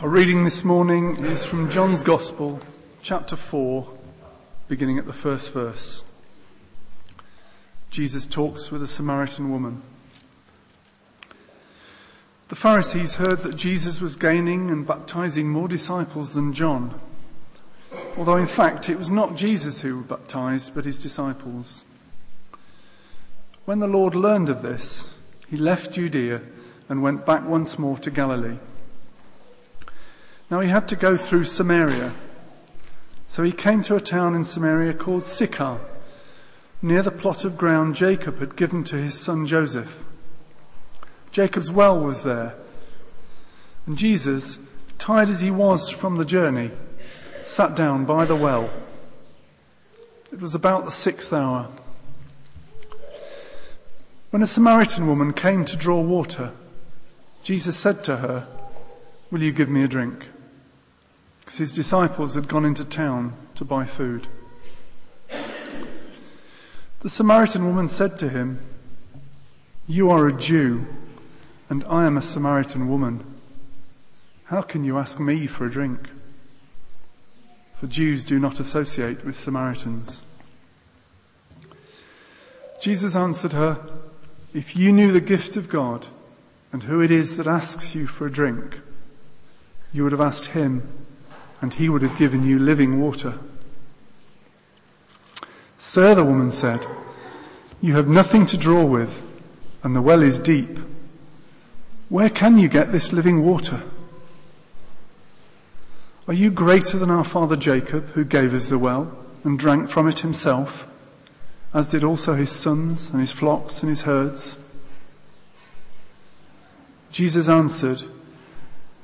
Our reading this morning is from John's Gospel, chapter 4, beginning at the first verse. Jesus talks with a Samaritan woman. The Pharisees heard that Jesus was gaining and baptizing more disciples than John, although in fact it was not Jesus who baptized, but his disciples. When the Lord learned of this, he left Judea and went back once more to Galilee. Now he had to go through Samaria. So he came to a town in Samaria called Sychar, near the plot of ground Jacob had given to his son Joseph. Jacob's well was there. And Jesus, tired as he was from the journey, sat down by the well. It was about the sixth hour. When a Samaritan woman came to draw water, Jesus said to her, Will you give me a drink? Because his disciples had gone into town to buy food. The Samaritan woman said to him, You are a Jew, and I am a Samaritan woman. How can you ask me for a drink? For Jews do not associate with Samaritans. Jesus answered her, If you knew the gift of God and who it is that asks you for a drink, you would have asked him and he would have given you living water. Sir, the woman said, you have nothing to draw with, and the well is deep. Where can you get this living water? Are you greater than our father Jacob, who gave us the well and drank from it himself, as did also his sons and his flocks and his herds? Jesus answered,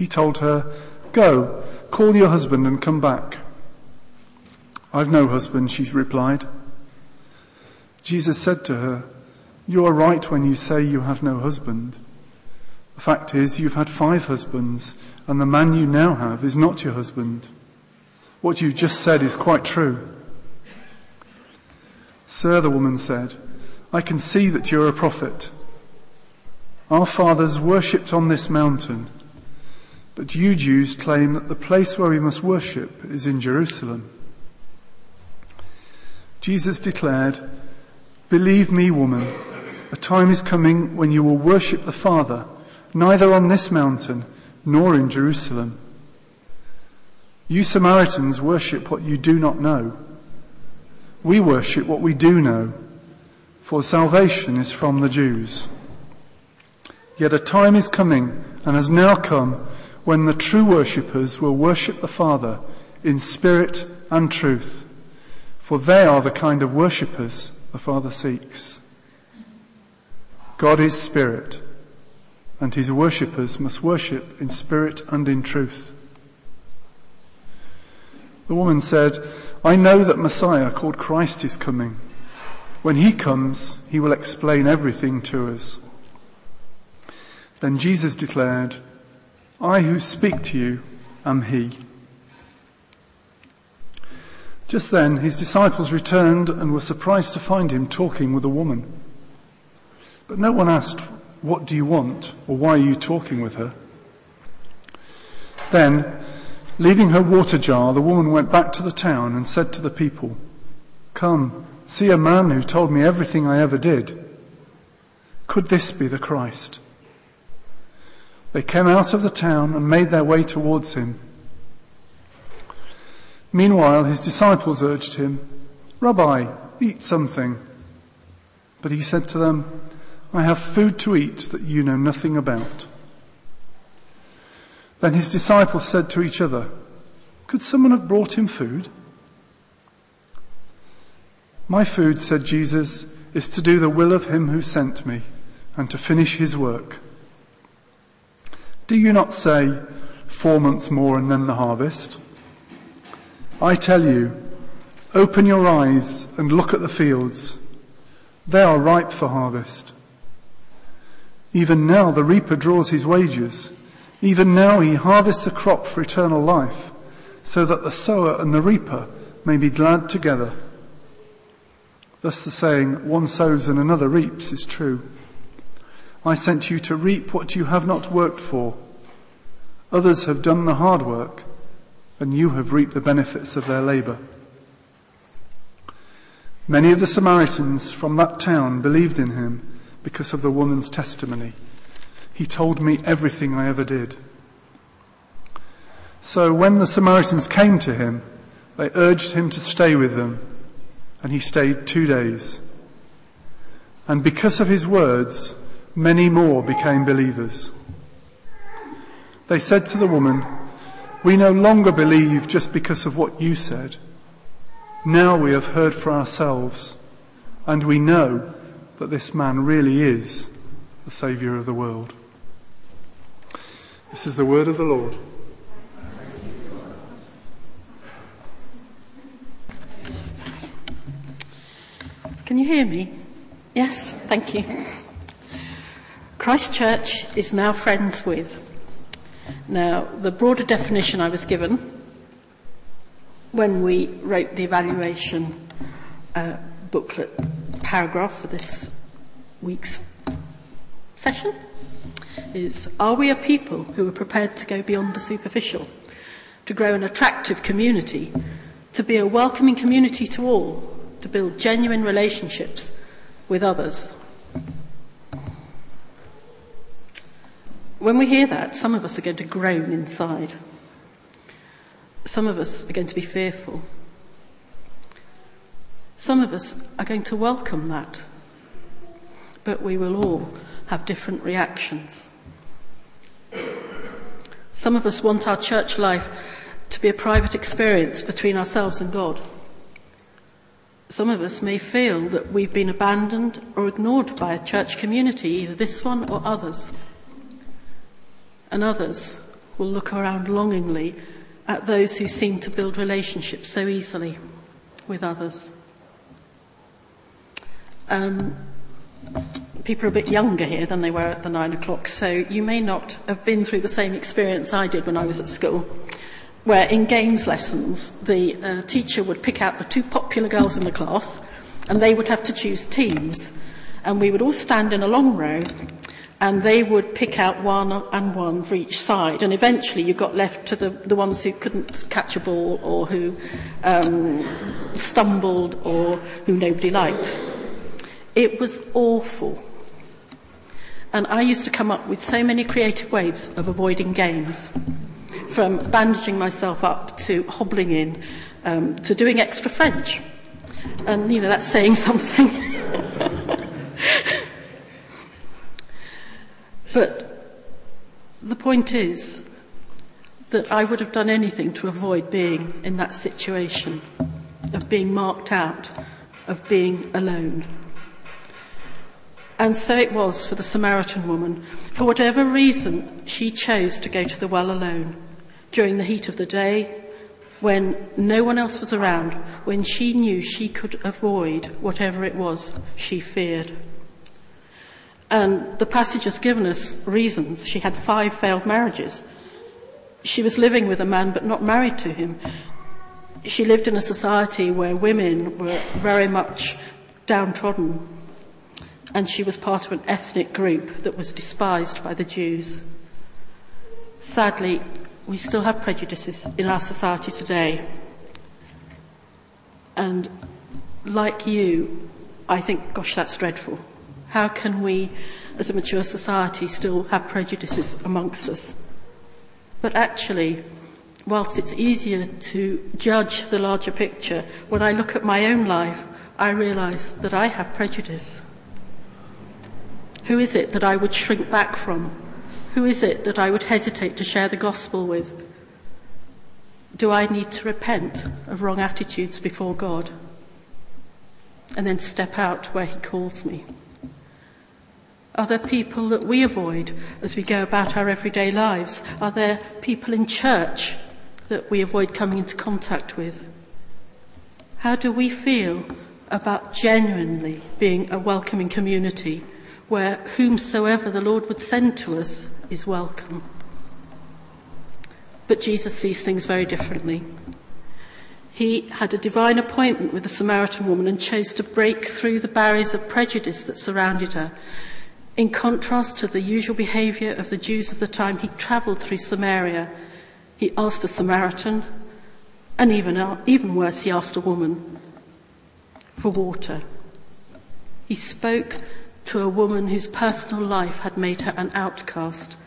He told her, Go, call your husband and come back. I've no husband, she replied. Jesus said to her, You are right when you say you have no husband. The fact is, you've had five husbands, and the man you now have is not your husband. What you've just said is quite true. Sir, the woman said, I can see that you're a prophet. Our fathers worshipped on this mountain but you Jews claim that the place where we must worship is in Jerusalem. Jesus declared, Believe me, woman, a time is coming when you will worship the Father, neither on this mountain nor in Jerusalem. You Samaritans worship what you do not know. We worship what we do know, for salvation is from the Jews. Yet a time is coming and has now come when the true worshippers will worship the Father in spirit and truth, for they are the kind of worshippers the Father seeks. God is spirit, and his worshippers must worship in spirit and in truth. The woman said, I know that Messiah called Christ is coming. When he comes, he will explain everything to us. Then Jesus declared, I who speak to you am he. Just then his disciples returned and were surprised to find him talking with a woman. But no one asked, What do you want? or Why are you talking with her? Then, leaving her water jar, the woman went back to the town and said to the people, Come, see a man who told me everything I ever did. Could this be the Christ? They came out of the town and made their way towards him. Meanwhile, his disciples urged him, Rabbi, eat something. But he said to them, I have food to eat that you know nothing about. Then his disciples said to each other, Could someone have brought him food? My food, said Jesus, is to do the will of him who sent me and to finish his work. Do you not say, four months more and then the harvest. I tell you, open your eyes and look at the fields. They are ripe for harvest. Even now the reaper draws his wages. Even now he harvests the crop for eternal life, so that the sower and the reaper may be glad together. Thus the saying, one sows and another reaps, is true. I sent you to reap what you have not worked for. Others have done the hard work, and you have reaped the benefits of their labour. Many of the Samaritans from that town believed in him because of the woman's testimony. He told me everything I ever did. So when the Samaritans came to him, they urged him to stay with them, and he stayed two days. And because of his words, many more became believers. They said to the woman, We no longer believe just because of what you said. Now we have heard for ourselves, and we know that this man really is the Saviour of the world. This is the word of the Lord. Can you hear me? Yes, thank you. Christ Church is now friends with. Now, the broader definition I was given when we wrote the evaluation uh, booklet paragraph for this week's session is Are we a people who are prepared to go beyond the superficial, to grow an attractive community, to be a welcoming community to all, to build genuine relationships with others? When we hear that, some of us are going to groan inside. Some of us are going to be fearful. Some of us are going to welcome that. But we will all have different reactions. Some of us want our church life to be a private experience between ourselves and God. Some of us may feel that we've been abandoned or ignored by a church community, either this one or others and others will look around longingly at those who seem to build relationships so easily with others. Um, people are a bit younger here than they were at the nine o'clock, so you may not have been through the same experience I did when I was at school, where in games lessons, the uh, teacher would pick out the two popular girls in the class, and they would have to choose teams. And we would all stand in a long row, and they would pick out one and one for each side, and eventually you got left to the, the ones who couldn't catch a ball or who um, stumbled or who nobody liked. It was awful. And I used to come up with so many creative ways of avoiding games, from bandaging myself up to hobbling in um, to doing extra French. And, you know, that's saying something. But the point is that I would have done anything to avoid being in that situation of being marked out, of being alone. And so it was for the Samaritan woman. For whatever reason, she chose to go to the well alone during the heat of the day, when no one else was around, when she knew she could avoid whatever it was she feared. And the passage has given us reasons. She had five failed marriages. She was living with a man but not married to him. She lived in a society where women were very much downtrodden. And she was part of an ethnic group that was despised by the Jews. Sadly, we still have prejudices in our society today. And like you, I think, gosh, that's dreadful. How can we, as a mature society, still have prejudices amongst us? But actually, whilst it's easier to judge the larger picture, when I look at my own life, I realise that I have prejudice. Who is it that I would shrink back from? Who is it that I would hesitate to share the gospel with? Do I need to repent of wrong attitudes before God? And then step out where He calls me? Are there people that we avoid as we go about our everyday lives? Are there people in church that we avoid coming into contact with? How do we feel about genuinely being a welcoming community where whomsoever the Lord would send to us is welcome? But Jesus sees things very differently. He had a divine appointment with the Samaritan woman and chose to break through the barriers of prejudice that surrounded her in contrast to the usual behaviour of the Jews of the time, he travelled through Samaria. He asked a Samaritan, and even, even worse, he asked a woman for water. He spoke to a woman whose personal life had made her an outcast.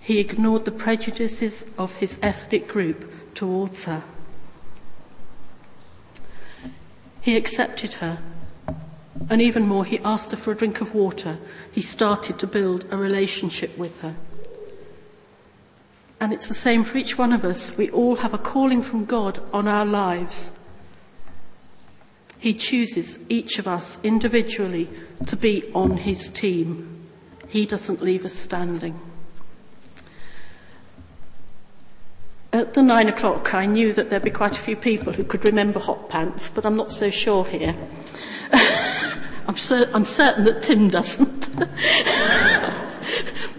He ignored the prejudices of his ethnic group towards her. He accepted her and even more, he asked her for a drink of water. He started to build a relationship with her. And it's the same for each one of us. We all have a calling from God on our lives. He chooses each of us individually to be on his team. He doesn't leave us standing. At the nine o'clock, I knew that there'd be quite a few people who could remember hot pants, but I'm not so sure here. I'm, cer- I'm certain that Tim doesn't.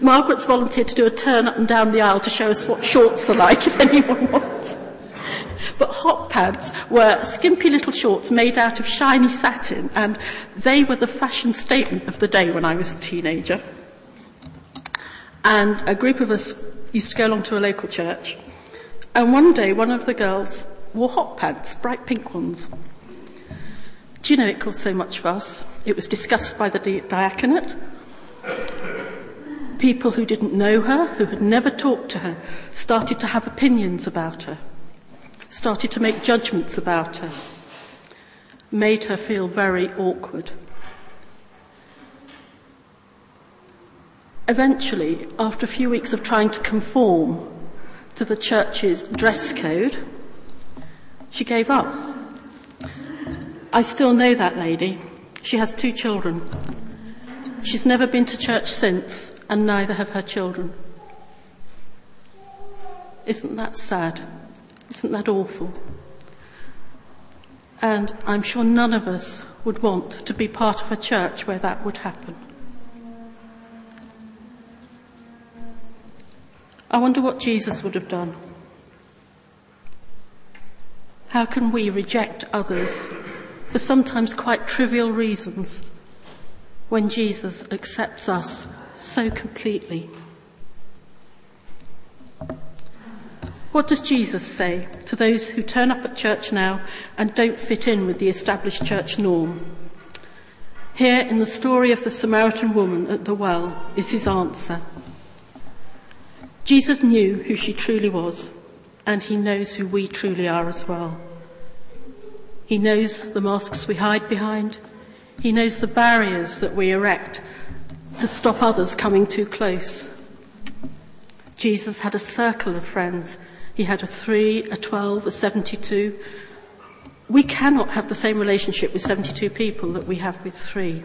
Margaret's volunteered to do a turn up and down the aisle to show us what shorts are like if anyone wants. But hot pants were skimpy little shorts made out of shiny satin and they were the fashion statement of the day when I was a teenager. And a group of us used to go along to a local church and one day one of the girls wore hot pants, bright pink ones. Do you know it caused so much fuss? It was discussed by the diaconate. People who didn't know her, who had never talked to her, started to have opinions about her, started to make judgments about her, made her feel very awkward. Eventually, after a few weeks of trying to conform to the church's dress code, she gave up. I still know that lady. She has two children. She's never been to church since, and neither have her children. Isn't that sad? Isn't that awful? And I'm sure none of us would want to be part of a church where that would happen. I wonder what Jesus would have done. How can we reject others for sometimes quite trivial reasons when Jesus accepts us so completely. What does Jesus say to those who turn up at church now and don't fit in with the established church norm? Here in the story of the Samaritan woman at the well is his answer. Jesus knew who she truly was, and he knows who we truly are as well. He knows the masks we hide behind. He knows the barriers that we erect to stop others coming too close. Jesus had a circle of friends. He had a three, a 12, a 72. We cannot have the same relationship with 72 people that we have with three.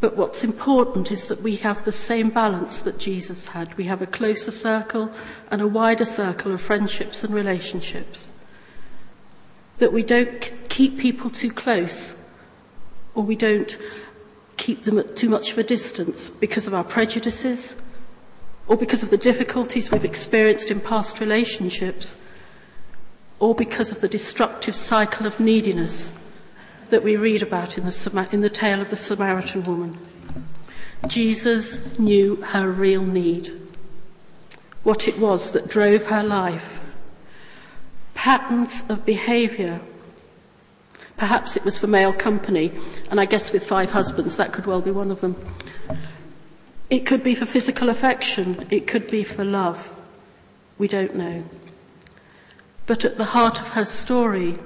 But what's important is that we have the same balance that Jesus had. We have a closer circle and a wider circle of friendships and relationships that we don't keep people too close or we don't keep them at too much of a distance because of our prejudices or because of the difficulties we've experienced in past relationships or because of the destructive cycle of neediness that we read about in the, in the tale of the Samaritan woman. Jesus knew her real need, what it was that drove her life, patterns of behaviour. Perhaps it was for male company, and I guess with five husbands, that could well be one of them. It could be for physical affection, it could be for love. We don't know. But at the heart of her story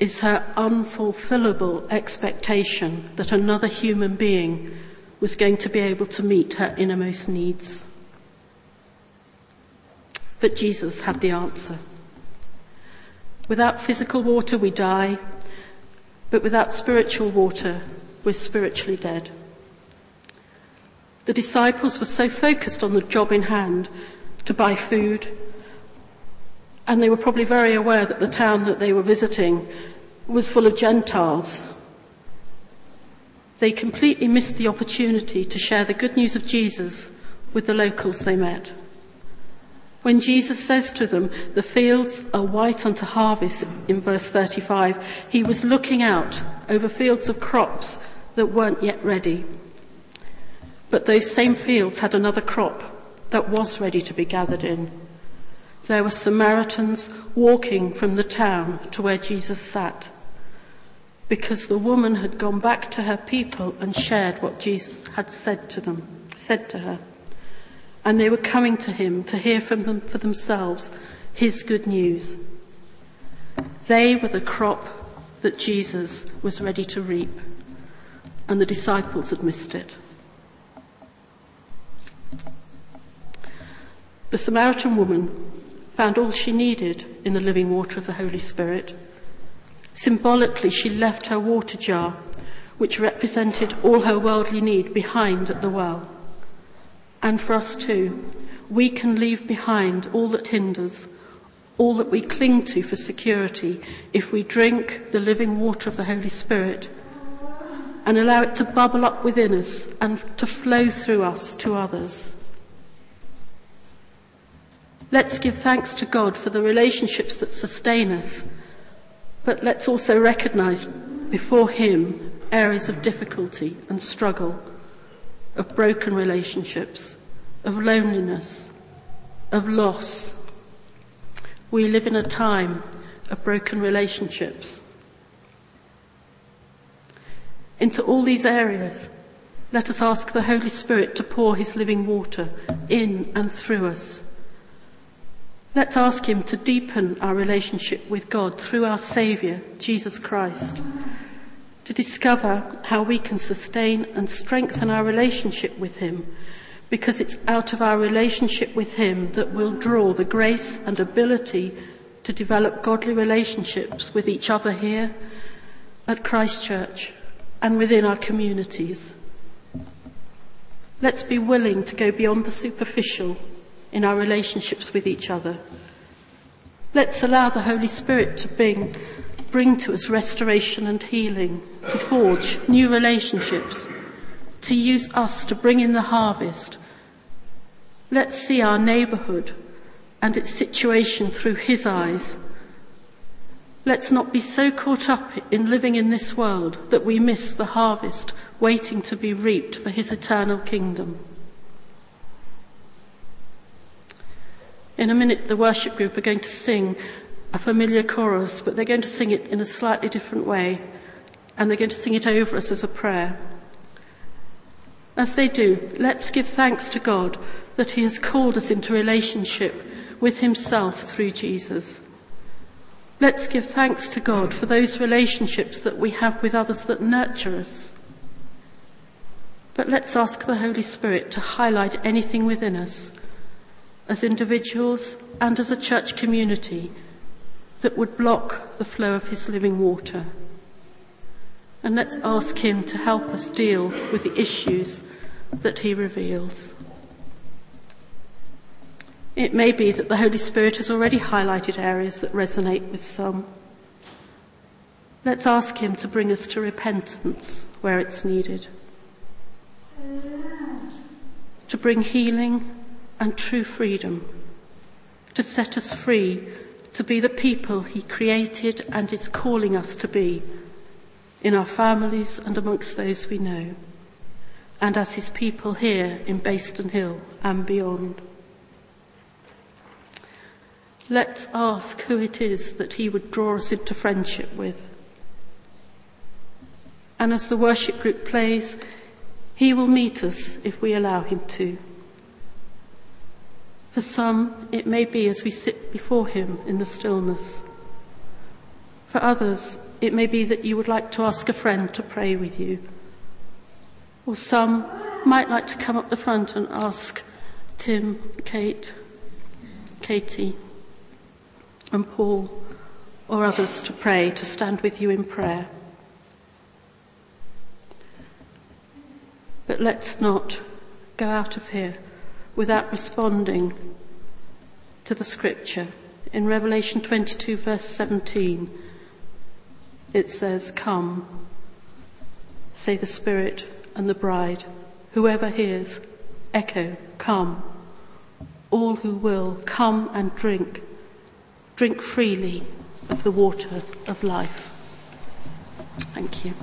is her unfulfillable expectation that another human being was going to be able to meet her innermost needs. But Jesus had the answer. Without physical water, we die, but without spiritual water, we're spiritually dead. The disciples were so focused on the job in hand to buy food, and they were probably very aware that the town that they were visiting was full of Gentiles. They completely missed the opportunity to share the good news of Jesus with the locals they met. When Jesus says to them, the fields are white unto harvest in verse 35, he was looking out over fields of crops that weren't yet ready. But those same fields had another crop that was ready to be gathered in. There were Samaritans walking from the town to where Jesus sat because the woman had gone back to her people and shared what Jesus had said to them, said to her. And they were coming to him to hear from them for themselves his good news. They were the crop that Jesus was ready to reap, and the disciples had missed it. The Samaritan woman found all she needed in the living water of the Holy Spirit. Symbolically, she left her water jar, which represented all her worldly need, behind at the well. And for us too, we can leave behind all that hinders, all that we cling to for security, if we drink the living water of the Holy Spirit and allow it to bubble up within us and to flow through us to others. Let's give thanks to God for the relationships that sustain us, but let's also recognize before Him areas of difficulty and struggle, of broken relationships, of loneliness, of loss. We live in a time of broken relationships. Into all these areas, let us ask the Holy Spirit to pour His living water in and through us Let's ask Him to deepen our relationship with God through our Saviour, Jesus Christ, to discover how we can sustain and strengthen our relationship with Him, because it's out of our relationship with Him that we'll draw the grace and ability to develop godly relationships with each other here at Christ Church and within our communities. Let's be willing to go beyond the superficial in our relationships with each other. Let's allow the Holy Spirit to bring, bring to us restoration and healing, to forge new relationships, to use us to bring in the harvest. Let's see our neighbourhood and its situation through His eyes. Let's not be so caught up in living in this world that we miss the harvest waiting to be reaped for His eternal kingdom. In a minute, the worship group are going to sing a familiar chorus, but they're going to sing it in a slightly different way, and they're going to sing it over us as a prayer. As they do, let's give thanks to God that He has called us into relationship with Himself through Jesus. Let's give thanks to God for those relationships that we have with others that nurture us. But let's ask the Holy Spirit to highlight anything within us as individuals and as a church community that would block the flow of his living water. And let's ask him to help us deal with the issues that he reveals. It may be that the Holy Spirit has already highlighted areas that resonate with some. Let's ask him to bring us to repentance where it's needed. To bring healing and true freedom, to set us free to be the people He created and is calling us to be in our families and amongst those we know, and as His people here in Bayston Hill and beyond. Let's ask who it is that He would draw us into friendship with. And as the worship group plays, He will meet us if we allow Him to. For some, it may be as we sit before Him in the stillness. For others, it may be that you would like to ask a friend to pray with you. Or some might like to come up the front and ask Tim, Kate, Katie, and Paul, or others to pray, to stand with you in prayer. But let's not go out of here without responding to the scripture. In Revelation 22, verse 17, it says, Come, say the Spirit and the bride. Whoever hears, echo, Come. All who will, come and drink. Drink freely of the water of life. Thank you.